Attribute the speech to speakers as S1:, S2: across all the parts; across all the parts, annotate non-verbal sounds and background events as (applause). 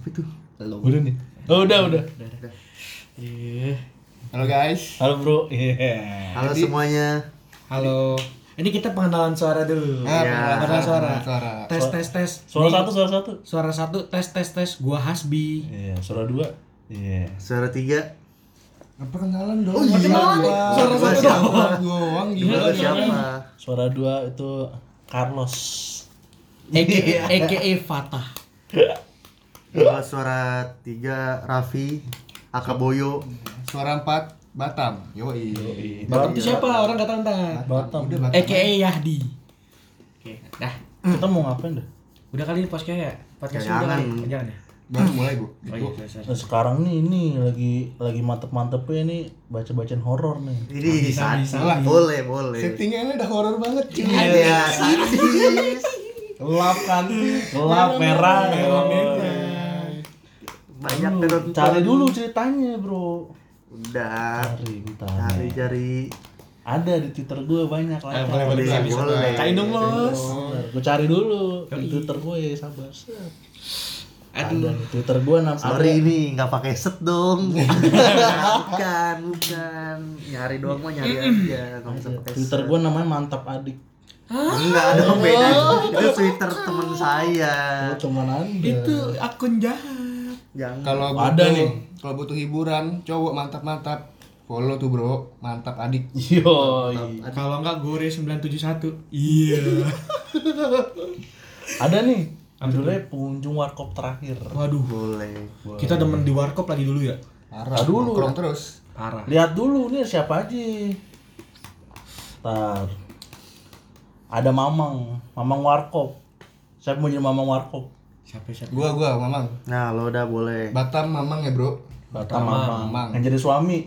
S1: Apa itu?
S2: Udah nih. Oh, udah, udah. Iya.
S3: Halo guys.
S2: Halo, Bro. Iya.
S1: Halo semuanya.
S4: Halo. Ini kita pengenalan suara dulu.
S3: Ah,
S1: Ya.
S3: pengenalan
S4: suara.
S3: Suara.
S4: Tes tes tes.
S2: Suara
S4: Nih,
S2: satu, suara satu.
S4: Suara satu tes tes tes. Gua Hasbi.
S2: Iya, suara dua. Iya.
S1: Suara tiga.
S3: Perkenalan dong.
S1: Oh, iya.
S3: Suara
S1: Gua
S3: satu
S1: siapa?
S3: doang. Doang
S1: Gua
S3: gimana?
S1: siapa?
S2: Suara dua itu Carlos.
S4: AKA AKA Fatah. (laughs)
S1: Gua suara tiga Raffi. Akaboyo.
S3: Suara empat Batam. Yoi.
S4: Batam itu siapa? Orang kata entar.
S2: Batam.
S3: Udah Batam.
S4: AKA Yahdi. Oke, dah.
S2: Kita mau ngapain dah?
S4: Udah kali ini podcast ya? Podcast udah
S1: Jangan.
S4: kali. Jangan ya?
S3: Baru mulai, Bu.
S4: Oh iya, sorry.
S2: Nah, sekarang nih ini lagi lagi mantep-mantepnya nih baca-bacaan horor nih.
S1: Ini
S4: bisa.
S1: Boleh, boleh.
S3: Settingnya ini udah horor banget, cuy.
S1: Iya, sadis. (laughs)
S2: Gelap kan? Gelap merah.
S1: Banyak
S2: Lu
S1: penonton.
S2: Cari dulu ceritanya, Bro.
S1: Udah.
S2: Cari, bentar.
S1: Cari-cari.
S2: Ada di Twitter gue banyak lah.
S3: Eh, boleh, boleh, bisa, bisa.
S1: Boleh.
S4: Kain dong, Bos.
S2: Gue cari dulu di. Twitter gue ya, sabar.
S4: Aduh.
S2: Ada di Twitter gue nam
S1: Sorry
S2: ada.
S1: ini nggak pakai set dong. (laughs) bukan, bukan. Nyari doang mah nyari aja. Nggak usah pakai
S2: Twitter gue namanya mantap adik.
S1: Enggak dong beda. Itu Twitter temen saya.
S2: Oh, cuman anda.
S4: Itu akun jahat.
S1: Jangan.
S3: Kalau
S2: Ada
S3: butuh
S2: nih.
S3: kalau butuh hiburan, cowok mantap-mantap. Follow tuh, Bro. Mantap adik. (laughs)
S2: Yo.
S4: Kalau enggak Gore 971. Iya. (laughs)
S2: Ada nih. Judulnya pengunjung warkop terakhir.
S4: Waduh.
S1: boleh.
S4: Kita demen di warkop lagi dulu ya.
S3: Parah.
S2: Ah, dulu.
S3: Nongkrong terus.
S4: Parah.
S2: Lihat dulu nih siapa aja. Ntar. Ada Mamang, Mamang Warkop. Mau jadi Mamang Warkop?
S4: Siapa siapa?
S3: Gua gua Mamang.
S1: Nah, lo udah boleh.
S3: Batam Mamang ya, Bro.
S2: Batam
S4: Mamang.
S2: Mamang.
S3: Mamang.
S2: Yang jadi suami.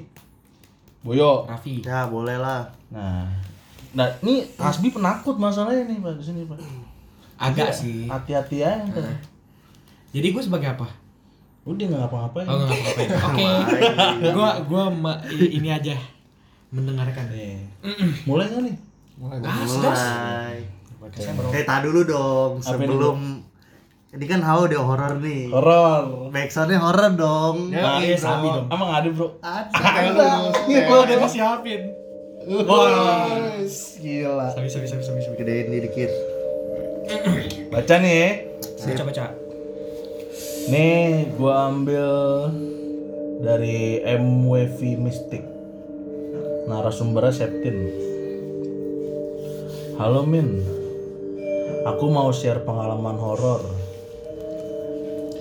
S2: Boyo.
S4: Raffi.
S1: Ya, boleh lah.
S2: Nah. Nah, ini Hasbi penakut masalahnya nih, Pak. Di sini, Pak.
S4: Agak
S2: Iya,
S4: sih.
S2: Hati-hati aja. ntar.
S4: Jadi gue sebagai apa?
S2: Udah nggak ngapa-ngapain.
S4: Oh enggak apa-apa. (laughs) Oke. Gua gua ma- i- ini aja mendengarkan.
S2: Nih. Mulai nggak nih?
S3: Mulai.
S4: Gas.
S1: Eh, tak dulu dong. Sebelum ini kan how dia horor nih.
S2: Horor.
S1: Backsoundnya horor dong.
S3: Ya,
S2: Nah,
S3: iya,
S4: sabi
S3: bro.
S4: dong.
S2: Emang ada, Bro?
S1: Ada.
S4: Gua udah disiapin.
S2: Guys, gila.
S4: Sabi sabi sabi sabi sabi.
S1: Gedein dikit.
S2: Baca nih. ya.
S4: Baca baca.
S2: Nih, gua ambil dari MWV Mystic. Narasumbernya Septin. Halo Min. Aku mau share pengalaman horor.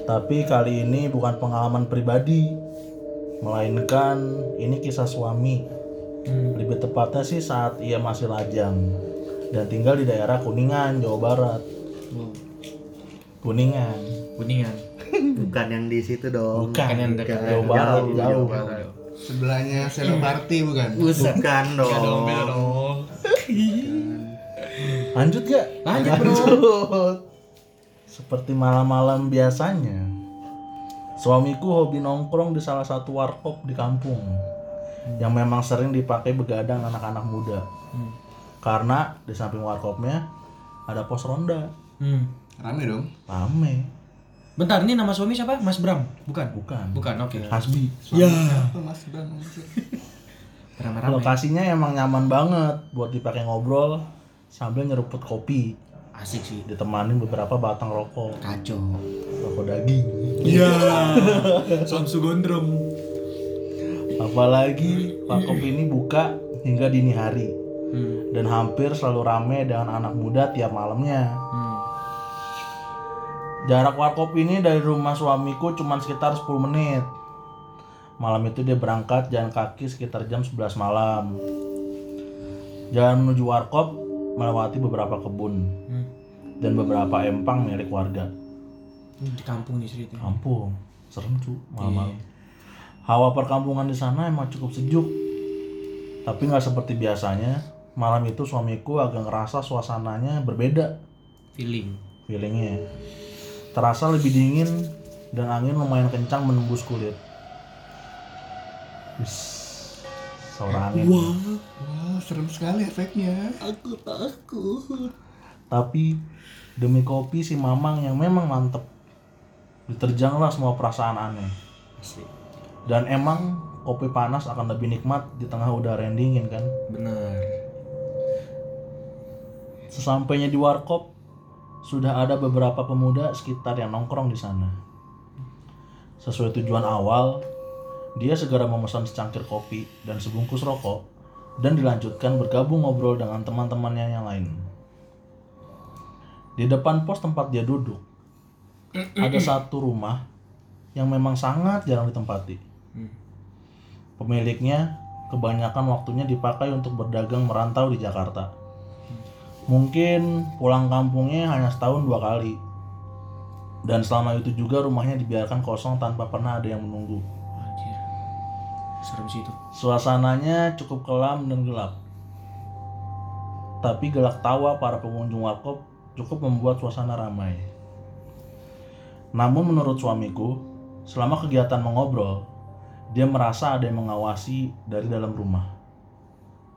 S2: Tapi kali ini bukan pengalaman pribadi, melainkan ini kisah suami. Lebih tepatnya sih saat ia masih lajang dan tinggal di daerah Kuningan, Jawa Barat. Kuningan.
S4: Kuningan. (laughs)
S1: Bukan yang di situ dong.
S2: Bukan,
S4: Bukan yang dekat
S2: Jawa Barat, jauh.
S3: Sebelahnya Senoparty bukan?
S1: Bukan dong.
S4: Beda dong.
S2: Lanjut gak?
S4: Lanjut, bro.
S2: Lanjut. Seperti malam-malam biasanya, suamiku hobi nongkrong di salah satu warkop di kampung yang memang sering dipakai begadang anak-anak muda. Karena di samping warkopnya ada pos ronda,
S4: Hmm.
S3: Rame dong.
S2: rame,
S4: Bentar, ini nama suami siapa? Mas Bram? Bukan.
S2: bukan?
S4: Bukan, oke.
S2: Hasbi.
S4: Ya.
S3: Mas Bang?
S4: Rame-rame.
S2: Lokasinya emang nyaman banget buat dipakai ngobrol sambil nyeruput kopi,
S4: Asik sih.
S2: ditemani beberapa batang rokok,
S4: Kacau.
S2: rokok daging.
S4: Iya. Samsu Gondrong.
S2: Apalagi warkop ini buka hingga dini hari
S4: Hmm.
S2: dan hampir selalu ramai dengan anak muda tiap malamnya.
S4: Hmm.
S2: Jarak warkop ini dari rumah suamiku cuma sekitar 10 menit. Malam itu dia berangkat jalan kaki sekitar jam 11 malam. Jalan menuju warkop melewati beberapa kebun
S4: Hmm.
S2: Dan beberapa empang milik warga.
S4: Di kampung nih ceritanya.
S2: Kampung, serem cu malam-malam. Hawa perkampungan di sana emang cukup sejuk. Tapi nggak seperti biasanya. Malam itu suamiku agak ngerasa suasananya berbeda
S4: Feeling.
S2: feelingnya. Terasa lebih dingin dan angin lumayan kencang menembus kulit. Wis, suara angin.
S3: Wah, serem sekali efeknya.
S4: Aku takut.
S2: Tapi demi kopi si Mamang yang memang mantep. Diterjanglah semua perasaan aneh. Dan emang kopi panas akan lebih nikmat di tengah udara yang dingin kan.
S4: Benar.
S2: Sesampainya di warkop, sudah ada beberapa pemuda sekitar yang nongkrong di sana. Sesuai tujuan awal, dia segera memesan secangkir kopi dan sebungkus rokok dan dilanjutkan bergabung ngobrol dengan teman-temannya yang lain. Di depan pos tempat dia duduk, ada satu rumah yang memang sangat jarang ditempati. Pemiliknya kebanyakan waktunya dipakai untuk berdagang merantau di Jakarta. Mungkin pulang kampungnya hanya setahun dua kali. Dan selama itu juga rumahnya dibiarkan kosong tanpa pernah ada yang menunggu.
S4: Serem sih itu.
S2: Suasananya cukup kelam dan gelap. Tapi gelak tawa para pengunjung warkop cukup membuat suasana ramai. Namun menurut suamiku, selama kegiatan mengobrol, dia merasa ada yang mengawasi dari dalam rumah.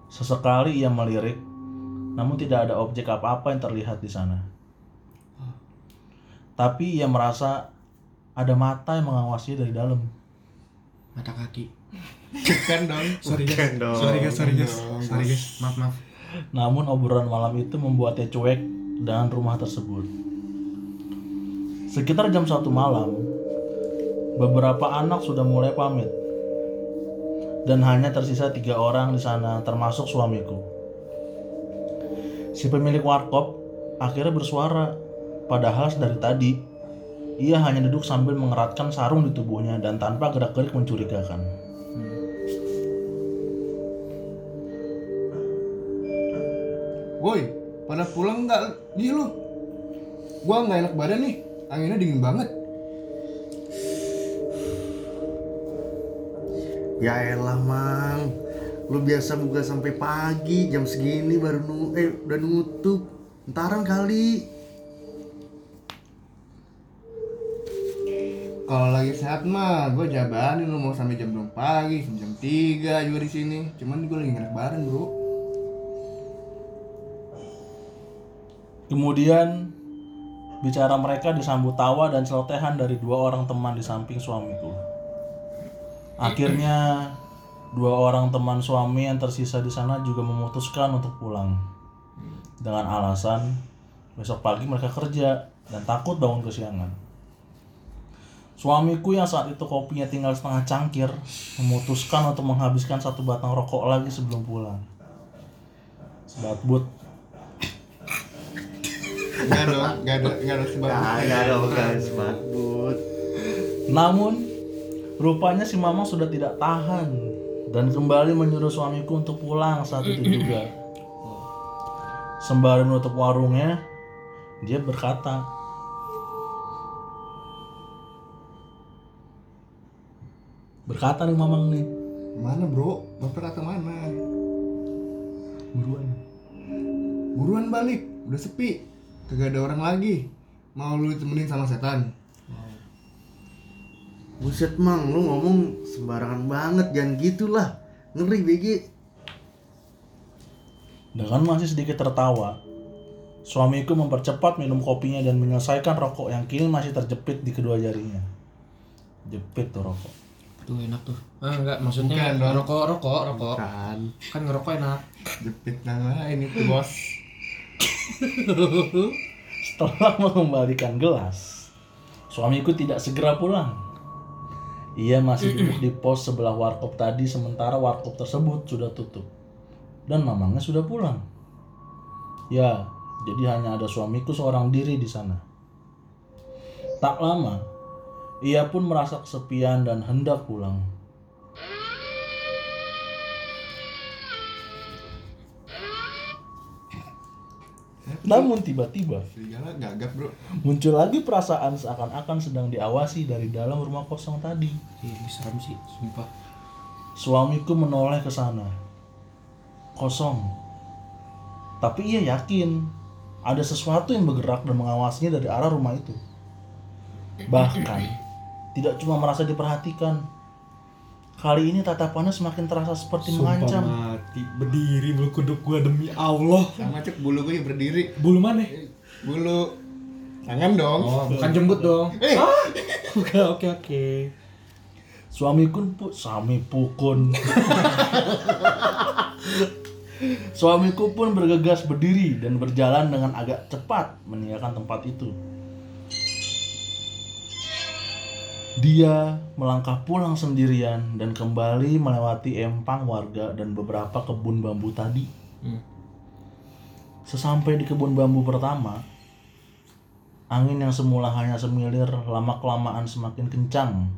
S2: Sesekali ia melirik, namun tidak ada objek apa-apa yang terlihat di sana. Tapi ia merasa ada mata yang mengawasi dari dalam.
S4: Mata kaki.
S3: Bukan dong.
S4: Sorry guys. Sorry guys, sorry guys. Sorry guys. Maaf, maaf.
S2: Namun obrolan malam itu membuatnya cuek dengan rumah tersebut. Sekitar jam satu malam, beberapa anak sudah mulai pamit. Dan hanya tersisa tiga orang di sana, termasuk suamiku. Si pemilik warkop akhirnya bersuara, padahal dari tadi ia hanya duduk sambil mengeratkan sarung di tubuhnya dan tanpa gerak-gerik mencurigakan.
S3: Woi, pada pulang nggak di lu? Gua nggak enak badan nih. Anginnya dingin banget.
S1: Ya elah mang Lu biasa buka sampai pagi Jam segini baru nu eh udah nutup Ntaran kali
S3: Kalau lagi sehat mah, gue jabanin lu mau sampai jam 2 pagi, jam 3 juga di sini. Cuman gue lagi enak badan bro.
S2: Kemudian bicara mereka disambut tawa dan celotehan dari dua orang teman di samping suamiku. Akhirnya dua orang teman suami yang tersisa di sana juga memutuskan untuk pulang. Dengan alasan besok pagi mereka kerja dan takut bangun kesiangan. Suamiku yang saat itu kopinya tinggal setengah cangkir memutuskan untuk menghabiskan satu batang rokok lagi sebelum pulang. Sebat but
S3: Nggak dong, nggak ada, nggak ada sebab.
S1: Kagak dong guys Mahmud
S2: Namun, rupanya si Mamang sudah tidak tahan dan kembali menyuruh suamiku untuk pulang saat itu juga. Sembari menutup warungnya, dia berkata, berkata nih Mamang nih,
S3: Mana bro? Bapak kata mana?
S2: buruan.
S3: Buruan balik, udah sepi. Kagak ada orang lagi. Mau lu temenin sama setan?
S1: Buset mang lu ngomong sembarangan banget Jangan gitulah Ngeri BG
S2: Dengan masih sedikit tertawa, suamiku mempercepat minum kopinya dan menyelesaikan rokok yang kini masih terjepit di kedua jarinya. Jepit tuh rokok.
S4: Tuh enak tuh. Ah enggak, maksudnya
S3: Bukan
S4: rokok, rokok, rokok.
S1: Kan
S4: Kan ngerokok enak.
S3: Jepit nama ini tuh bos. (laughs)
S2: Setelah mengembalikan gelas, suamiku tidak segera pulang. Ia masih duduk di pos sebelah warkop tadi sementara warkop tersebut sudah tutup. Dan mamangnya sudah pulang. Ya, jadi hanya ada suamiku seorang diri di sana. Tak lama, ia pun merasa kesepian dan hendak pulang. Namun tiba-tiba
S3: Serigala gagap bro.
S2: muncul lagi perasaan seakan-akan sedang diawasi dari dalam rumah kosong tadi.
S4: Ih, ini serem sih, sumpah.
S2: Suamiku menoleh ke sana. Kosong. Tapi ia yakin ada sesuatu yang bergerak dan mengawasinya dari arah rumah itu. Bahkan tidak cuma merasa diperhatikan. Kali ini tatapannya semakin terasa seperti mengancam.
S4: mati, berdiri bulu kuduk gua demi Allah.
S3: Sama cek bulu gue yang berdiri.
S4: Bulu mana?
S3: Bulu. Tangan dong.
S4: Oh, bukan jembut dong.
S3: Eh, (laughs)
S4: Oke oke oke.
S2: Suamiku pun suami pukun. Suamiku (laughs) pun bergegas berdiri dan berjalan dengan agak cepat meninggalkan tempat itu. Dia melangkah pulang sendirian dan kembali melewati empang warga dan beberapa kebun bambu tadi.
S4: Hmm.
S2: Sesampai di kebun bambu pertama, angin yang semula hanya semilir lama-kelamaan semakin kencang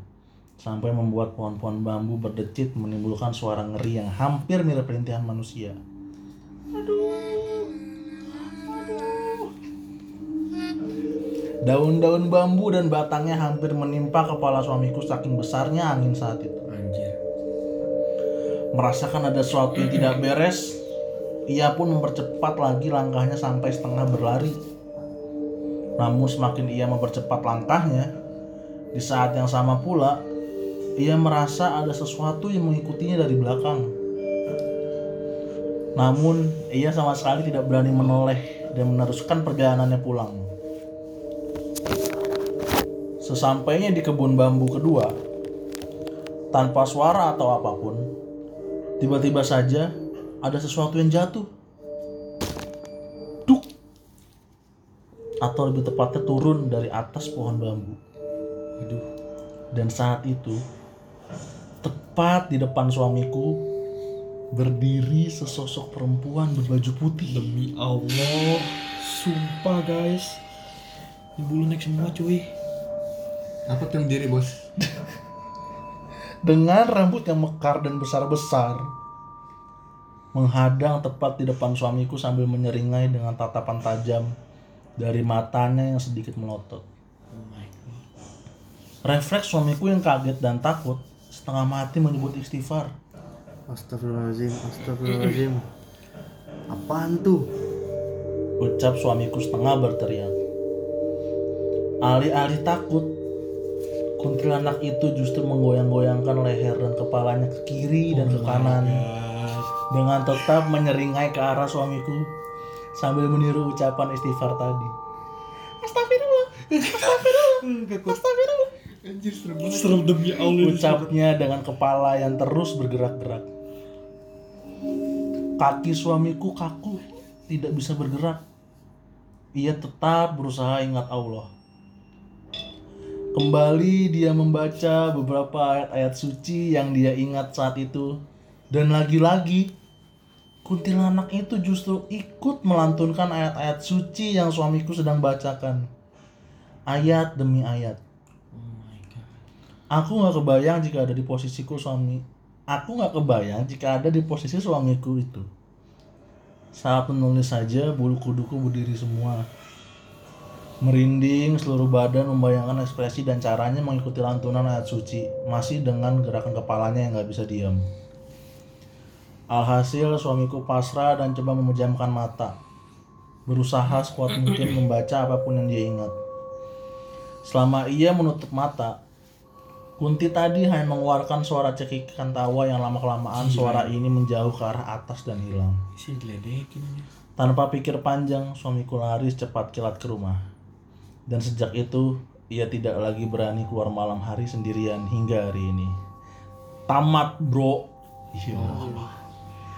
S2: sampai membuat pohon-pohon bambu berdecit menimbulkan suara ngeri yang hampir mirip rintihan manusia. Daun-daun bambu dan batangnya hampir menimpa kepala suamiku saking besarnya angin saat itu.
S4: Anjir.
S2: Merasakan ada sesuatu yang tidak beres, ia pun mempercepat lagi langkahnya sampai setengah berlari. Namun semakin ia mempercepat langkahnya, di saat yang sama pula, ia merasa ada sesuatu yang mengikutinya dari belakang. Namun, ia sama sekali tidak berani menoleh dan meneruskan perjalanannya pulang. Sesampainya di kebun bambu kedua, tanpa suara atau apa pun, tiba-tiba saja ada sesuatu yang jatuh. Duk! Atau lebih tepatnya turun dari atas pohon bambu. Dan saat itu, tepat di depan suamiku, berdiri sesosok perempuan berbaju putih.
S4: Demi Allah, sumpah guys. Ini bulu naik semua cuy.
S3: Apa tuh berdiri bos?
S2: dengan rambut yang mekar dan besar-besar menghadang tepat di depan suamiku sambil menyeringai dengan tatapan tajam dari matanya yang sedikit melotot.
S4: Oh my god.
S2: Refleks suamiku yang kaget dan takut setengah mati menyebut istighfar.
S1: Astagfirullahaladzim, astagfirullahaladzim. Apaan tuh?
S2: Ucap suamiku setengah berteriak. Alih-alih takut, kuntilanak itu justru menggoyang-goyangkan leher dan kepalanya ke kiri dan ke kanan. Dengan tetap menyeringai ke arah suamiku sambil meniru ucapan istighfar tadi. Astagfirullah, astagfirullah, astagfirullah.
S3: Anjir serem banget.
S4: Serem demi Allah.
S2: Ucapnya dengan kepala yang terus bergerak-gerak. Kaki suamiku kaku, tidak bisa bergerak. Ia tetap berusaha ingat Allah. Kembali dia membaca beberapa ayat-ayat suci yang dia ingat saat itu. Dan lagi-lagi, kuntilanak itu justru ikut melantunkan ayat-ayat suci yang suamiku sedang bacakan. Ayat demi ayat. Aku nggak kebayang jika ada di posisiku suami. Aku nggak kebayang jika ada di posisi suamiku itu. Saat menulis saja bulu kuduku berdiri semua. Merinding seluruh badan membayangkan ekspresi dan caranya mengikuti lantunan ayat suci. Masih dengan gerakan kepalanya yang nggak bisa diam. Alhasil suamiku pasrah dan coba memejamkan mata. Berusaha sekuat mungkin membaca apa pun yang dia ingat. Selama ia menutup mata, Kunti tadi hanya mengeluarkan suara cekikan tawa yang lama-kelamaan suara ini menjauh ke arah atas dan hilang. Tanpa pikir panjang, suamiku lari cepat kilat ke rumah. Dan sejak itu, ia tidak lagi berani keluar malam hari sendirian hingga hari ini. Tamat, bro. Iya.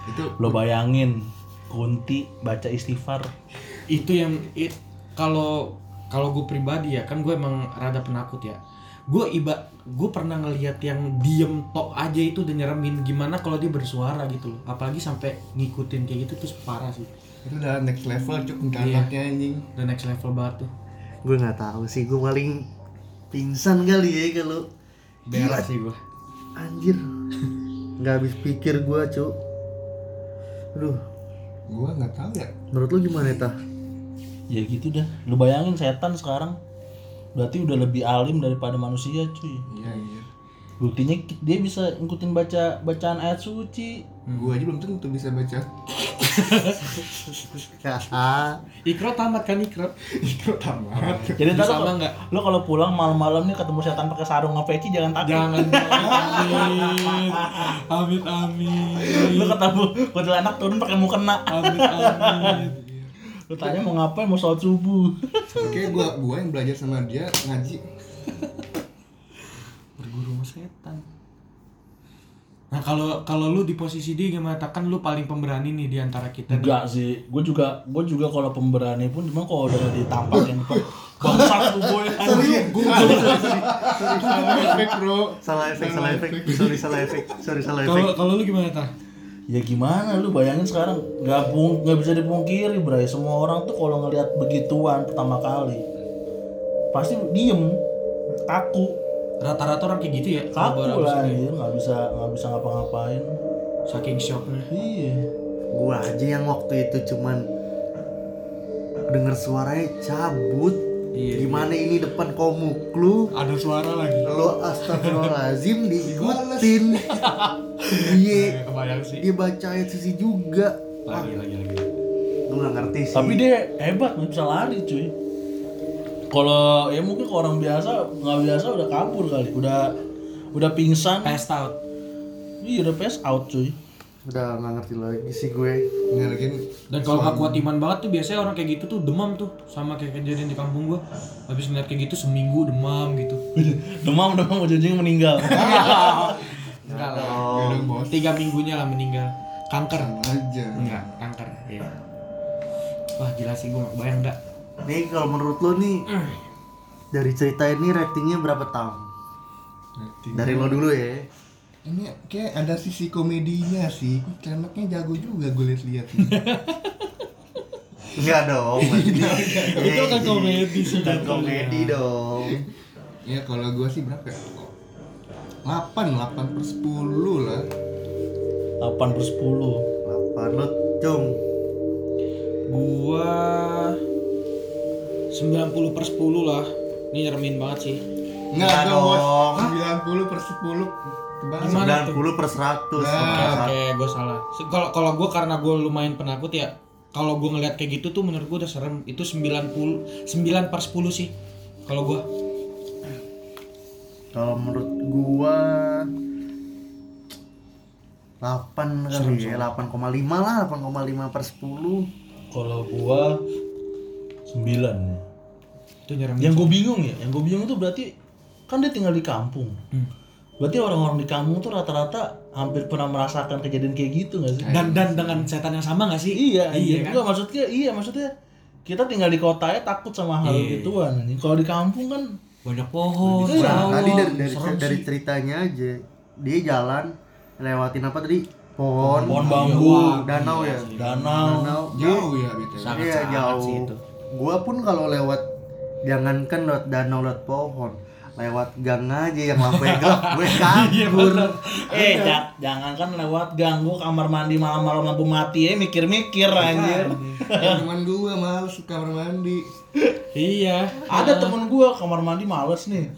S3: Itu
S2: Lo bayangin, Kunti baca istighfar.
S4: Itu yang it, kalau kalau gue pribadi ya kan gue emang rada penakut ya. Gue iba gue pernah ngelihat yang diem tok aja itu udah nyeremin gimana kalau dia bersuara gitu loh. Apalagi sampai ngikutin kayak gitu terus parah sih.
S3: itu udah next level cuk
S4: Iya.
S3: anaknya anjing.
S4: The next level banget tuh.
S1: Gue nggak tahu sih, gue paling pingsan kali ya kalau
S4: Berat sih gue.
S1: anjir. Nggak habis pikir gue, Cuk. Aduh,
S3: Gua nggak tahu ya.
S1: menurut lu gimana, Tah?
S2: Ya gitu dah. Lu bayangin setan sekarang berarti udah lebih alim daripada manusia, cuy.
S3: Iya iya.
S2: Buktinya dia bisa ngikutin baca bacaan ayat suci.
S3: Gua aja belum tentu bisa baca. (laughs)
S4: Ikro tamat kan Ikro?
S3: Ikro tamat.
S2: Jadi ntar
S4: Sama
S2: lo,
S4: nggak?
S2: lo kalau pulang malam-malam nih ketemu setan pakai sarung sama peci jangan takut.
S4: Jangan (laughs) amin. Amin amin.
S2: Lo ketemu kuntilanak turun pakai mukena.
S4: Amin amin.
S2: Lo tanya mau ngapain? Mau sholat subuh.
S3: Oke, gua gua yang belajar sama dia ngaji.
S4: setan nah kalau kalau lu di posisi dia gimana? Kan lu paling pemberani nih di antara kita nih?
S2: Enggak sih, gue juga gue juga kalau pemberani pun cuma kalau udah ditampakin. (laughs) Bangsat tuh gue.
S3: Salah efek bro.
S1: Salah efek, salah efek. Sorry, salah efek. Sorry, salah efek.
S4: kalau kalau lu gimana tah?
S2: Ya gimana? Lu bayangin sekarang. Nggak pung nggak bisa dipungkiri bray semua orang tuh kalau ngelihat begituan pertama kali pasti diem kaku
S4: rata-rata orang kayak gitu ya
S2: kaku
S4: kalau
S2: lah
S4: ini.
S2: anjir nggak bisa nggak bisa ngapa-ngapain
S4: saking shocknya
S2: iya
S1: Gua aja yang waktu itu cuman denger suaranya cabut.
S4: Iya.
S1: Gimana ini depan komuk lu?
S4: ada suara lagi
S1: Lo astagfirullahaladzim (laughs) diikutin.
S4: Sih
S1: dia baca ayat sisi juga.
S4: lagi lagi lagi
S1: Gue gak ngerti sih.
S2: tapi dia hebat nggak bisa lari cuy kalau ya mungkin kalau orang biasa nggak biasa udah kabur kali. Udah udah pingsan.
S4: Passed out.
S2: Iya udah pass out cuy.
S1: Udah nggak ngerti lagi sih gue.
S3: Lagi
S4: dan kalau nggak kuat iman banget tuh biasanya orang kayak gitu tuh demam tuh. Sama kayak kejadian di kampung gua. Habis ngeliat kayak gitu seminggu demam gitu. (laughs)
S2: Demam demam ujung-ujungnya meninggal. (laughs)
S4: Enggak lah.
S1: Oh,
S4: tiga minggunya lah meninggal. Kanker.
S3: Aja.
S4: enggak kanker ya wah gila sih gua nggak bayang enggak
S1: nih kalau menurut lo nih dari cerita ini ratingnya berapa tahun? Dari lo dulu ya.
S3: Ini kayak ada sisi komedinya sih. Celeknya jago juga gue liat-liat. (laughs)
S1: Enggak dong. maksudnya.
S4: Itu kan komedi sih,
S1: Kan komedi dong.
S3: ya kalau gue sih berapa ya? 8, 8 per 10 lah
S2: 8 per 10
S1: Apa lo cung?
S4: gua 90 per 10 lah ini nyeremin banget sih
S3: Enggak
S1: Enggak
S3: dong bos
S1: dong.
S3: 90 per 10 Bang.
S4: Gimana tuh?
S1: 90 per 100
S3: Nah.
S1: Oke,
S4: Oke, gue salah. Kalau kalau gue karena gue lumayan penakut ya, kalau gue ngeliat kayak gitu tuh menurut gue udah serem. Itu 90 9 per 10 sih. Kalau gue
S1: Kalau menurut gua 8 kali ya, 8,5 lah, 8,5 per 10
S2: kalau gua 9
S4: itu nyeremin.
S2: yang gue bingung ya yang gue bingung tuh berarti kan dia tinggal di kampung
S4: Hmm.
S2: berarti orang-orang di kampung tuh rata-rata hampir pernah merasakan kejadian kayak gitu gak sih
S4: Dan dan dengan setan yang sama gak sih?
S2: iya
S4: iya
S2: iya
S4: kan?
S2: Enggak, maksudnya iya maksudnya kita tinggal di kota ya takut sama hal
S4: Iya.
S2: gituan anjing. kalau di kampung kan
S4: Banyak pohon.
S2: Iya.
S4: ya
S1: Nah, tadi dari dari,
S4: serem
S1: dari
S4: sih.
S1: ceritanya aja dia jalan lewatin apa tadi pohon
S2: pohon
S4: Iya,
S2: bambu
S1: danau ya
S2: danau
S1: danau
S3: Jauh ya BTW
S4: Sangat
S1: iya
S4: sangat
S1: jauh
S4: sih itu.
S1: Gua pun kalau lewat jangankan lewat danau lewat pohon lewat gang aja yang lampunya gelap gue (laughs) kabur.
S2: eh ja- jangan kan lewat ganggu kamar mandi malam-malam lampu mati ya mikir-mikir anjir.
S3: Teman gue males ke kamar mandi.
S4: Iya.
S2: ada temen gua kamar mandi males nih.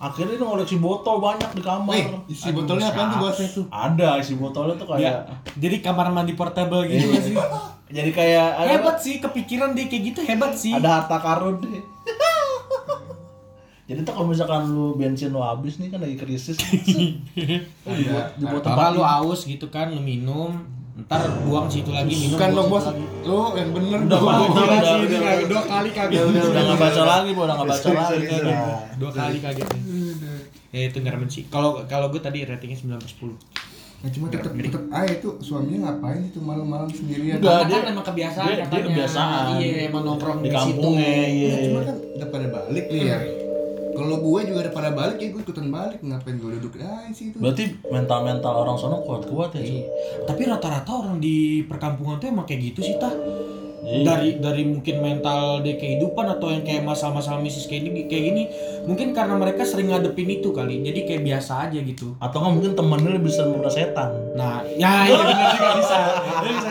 S2: Akhirnya dia ngoleksi botol banyak di kamar.
S3: Wih, isi botolnya apaan tuh bosnya tuh?
S2: ada isi botolnya tuh kayak
S4: Ya, jadi kamar mandi portable gitu sih? (laughs)
S2: jadi kayak ada
S4: Hebat sih, kepikiran dia kayak gitu hebat sih.
S2: ada harta karun deh (laughs) jadi tuh kalau misalkan lu bensin lu habis nih kan lagi krisis (laughs)
S3: Ada.
S2: di buat
S4: Apa
S2: tempat
S4: lu aus gitu kan, lu minum, ntar buang situ lagi minum.
S3: Bukan
S4: buang
S3: dong bos, lu yang bener
S2: Udah,
S3: dong.
S2: udah, udah,
S4: sih,
S2: udah, udah.
S4: kayak dua kali kaget.
S2: udah nggak baca lagi udah nggak baca lagi.
S4: Dua kali kaget. Ya itu ngeremen sih. Kalau kalau gue tadi ratingnya 9 per 10.
S3: Nah, cuma tetep tetep ah itu suaminya ngapain itu malam-malam sendirian?
S2: Enggak, dia-
S4: kan emang kebiasaan
S2: dia- dia
S4: katanya.
S2: kebiasaan.
S4: Iya, emang nongkrong
S2: di
S4: di, situ.
S2: kampungnya
S3: Nah,
S2: iya
S3: cuma kan udah pada balik nih ya. Kalau gue juga udah pada balik ya gue ikutan balik ngapain gue duduk ah sih itu.
S2: berarti mental mental orang sono kuat kuat ya
S4: Iya. Tapi rata-rata orang di perkampungan tuh emang kayak gitu sih tah.
S2: Iya.
S4: Dari dari mungkin mental dia kehidupan atau yang kayak masalah-masalah misis kayak ini kayak gini, mungkin karena mereka sering ngadepin itu kali. Jadi kayak biasa aja gitu.
S2: atau nggak mungkin temennya lebih sering bener setan
S4: Nah, ya iya benar juga bisa. Itu bisa.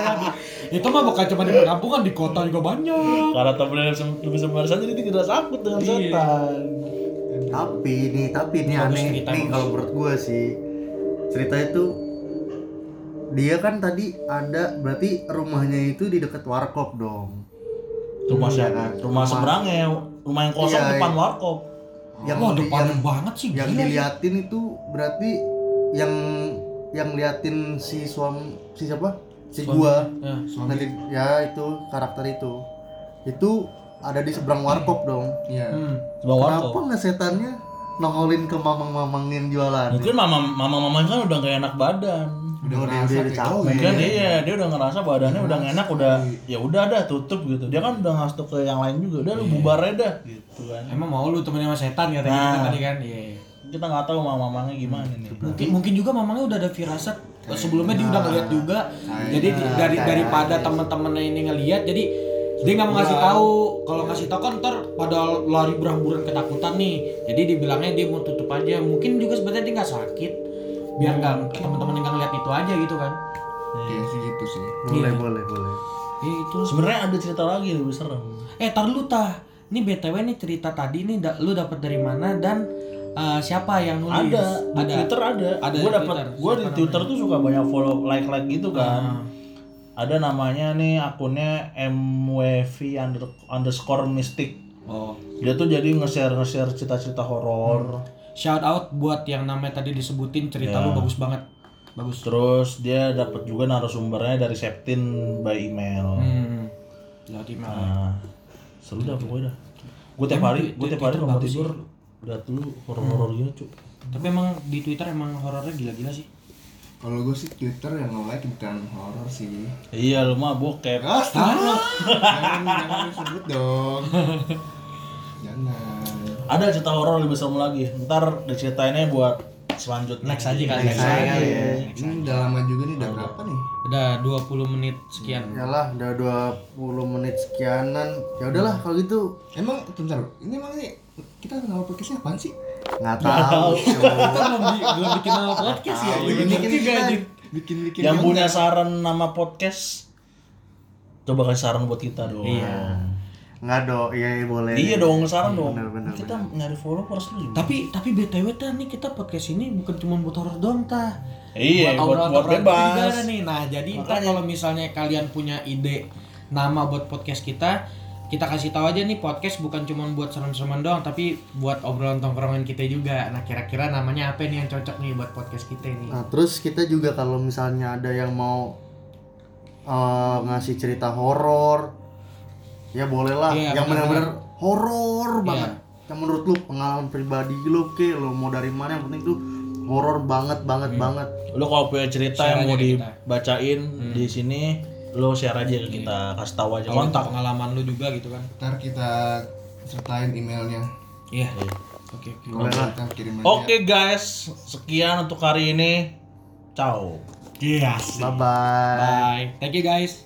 S4: Itu mah bukan cuma di perkampungan, di kota juga banyak.
S2: karena temennya lebih- lebih sering bener setan jadi tidak takut dengan
S4: Iya.
S2: setan
S1: tapi nih tapi ini aneh nih kalau menurut gua sih cerita itu dia kan tadi ada berarti rumahnya itu di dekat warkop dong
S2: rumah
S1: Iya
S2: siapa
S1: kan?
S2: rumah
S1: Rumah-
S2: seberangnya rumah yang kosong
S1: Iya,
S2: depan
S1: iya.
S2: warkop
S1: yang
S4: Wah,
S1: di-
S4: depan
S1: yang,
S4: banget sih
S1: yang
S4: gila.
S1: diliatin itu berarti yang yang liatin si suami si siapa si
S4: Suami.
S1: gua
S4: Ya.
S3: Suami.
S1: nanti ya itu karakter itu itu ada di seberang warkop dong
S3: Iya.
S4: Hmm.
S2: seberang
S1: kenapa
S2: warkop
S1: nggak setannya nongolin ke mamang-mamang yang jualan.
S2: Mungkin mama mama mamanya kan udah gak enak badan.
S1: Udah udah
S3: ngerasa
S1: udah,
S3: kayak
S1: capek.
S2: Mungkin iya dia udah ngerasa badannya udah gak enak udah ya udah dah tutup gitu. Dia kan udah ngasih ke yang lain juga. Udah lu bubar aja dah gitu kan.
S4: Emang mau lu temenin sama setan kata
S2: Nah.
S4: kita tadi kan? Iya.
S2: Kita nggak tahu mama mamanya gimana nih.
S4: Mungkin mungkin juga mamangnya udah ada firasat sebelumnya dia udah ngeliat juga. Jadi di- dari daripada teman-temannya ini ngeliat jadi dia nggak mau ngasih tahu. Kalau ngasih tahu kan ntar pada lari berhamburan ketakutan nih. Jadi dibilangnya dia mau tutup aja. Mungkin juga sebenarnya dia nggak sakit. Biar nggak teman-teman yang nggak ngeliat itu aja gitu kan.
S3: Iya sih gitu sih.
S1: Boleh boleh boleh.
S4: Ya itu.
S2: Sebenarnya ada cerita lagi yang lebih serem.
S4: Eh tar lu tah. Ini BTW nih cerita tadi nih da- lu dapat dari mana dan eh, siapa yang nulis?
S2: Ada, di Twitter ada.
S4: Ada
S2: gue dapat
S4: Twitter.
S2: gue di Twitter tuh suka banyak follow like like gitu kan.
S4: Ah.
S2: Ada namanya nih akunnya MWV under, underscore mystic.
S4: Oh.
S2: Dia tuh jadi nge-share nge-share cerita-cerita horor.
S4: Shout out buat yang namanya tadi disebutin cerita
S2: Ya.
S4: lu bagus banget. Bagus.
S2: Terus dia dapat juga narasumbernya dari Septin by email.
S4: Hmm. Lewat email.
S2: Nah, seru dah pokoknya dah. Gue tiap hari, gue tiap hari mau tidur lihat dulu horor-horor gitu, cu.
S4: Tapi emang di Twitter emang horornya gila-gila sih.
S3: Kalau gue sih Twitter yang nge-like bukan horor sih.
S2: Iya, lu mah bokep.
S3: Astagfirullah. (laughs) jangan jangan disebut dong. (laughs) jangan.
S2: Ada cerita horor lebih serem lagi. Ntar diceritainnya buat selanjutnya.
S4: Next aja kali.
S2: Next aja.
S4: aja.
S3: Ini udah lama juga nih, udah berapa nih?
S4: Udah 20 menit sekian.
S1: Yalah, udah 20 menit sekianan. Ya udahlah kalau gitu.
S3: Emang bentar, ini emang nih kita nama podcastnya apaan sih?
S1: Nggak tahu.
S4: Kita belum, bi- belum bikin nama podcast ya.
S1: Bikin bikin
S4: anjir.
S3: Bikin-bikin
S2: Yang punya saran nama podcast coba kasih saran buat kita dong.
S4: Iya.
S1: Nggak dong. Iya iya, boleh.
S2: Iya dong, saran dong.
S1: bener, bener,
S2: kita nyari followers lu.
S4: Tapi tapi BTW tah nih kita podcast ini bukan cuma buat horor doang tah.
S2: Iya, buat, buat
S4: juga
S2: bebas.
S4: nih. Nah, jadi kalau misalnya kalian punya ide nama buat podcast kita, kita kasih tahu aja nih podcast bukan cuma buat serem-sereman doang, tapi buat obrolan tongkrongan kita juga. Nah, kira-kira namanya apa nih yang cocok nih buat podcast kita nih?
S1: Nah, terus kita juga kalau misalnya ada yang mau eh, ngasih cerita horor, ya bolehlah.
S4: Iya,
S1: yang
S4: benar-benar.
S1: horor banget.
S4: Iya.
S1: Yang menurut lu pengalaman pribadi lu ke, lu mau dari mana yang penting tuh horor banget banget banget.
S2: Lu kalau punya cerita
S4: Share
S2: yang mau dibacain di sini, lu share aja ke kita, kasih tahu aja
S4: Kalau
S2: kontak.
S4: pengalaman lu juga gitu kan.
S3: Ntar kita sertain emailnya.
S4: Iya. Oke, oke.
S1: Boleh lah.
S3: Kita kirim aja.
S2: Oke guys, sekian untuk hari ini. Ciao.
S4: Yes.
S1: Bye bye.
S4: Bye. Thank you guys.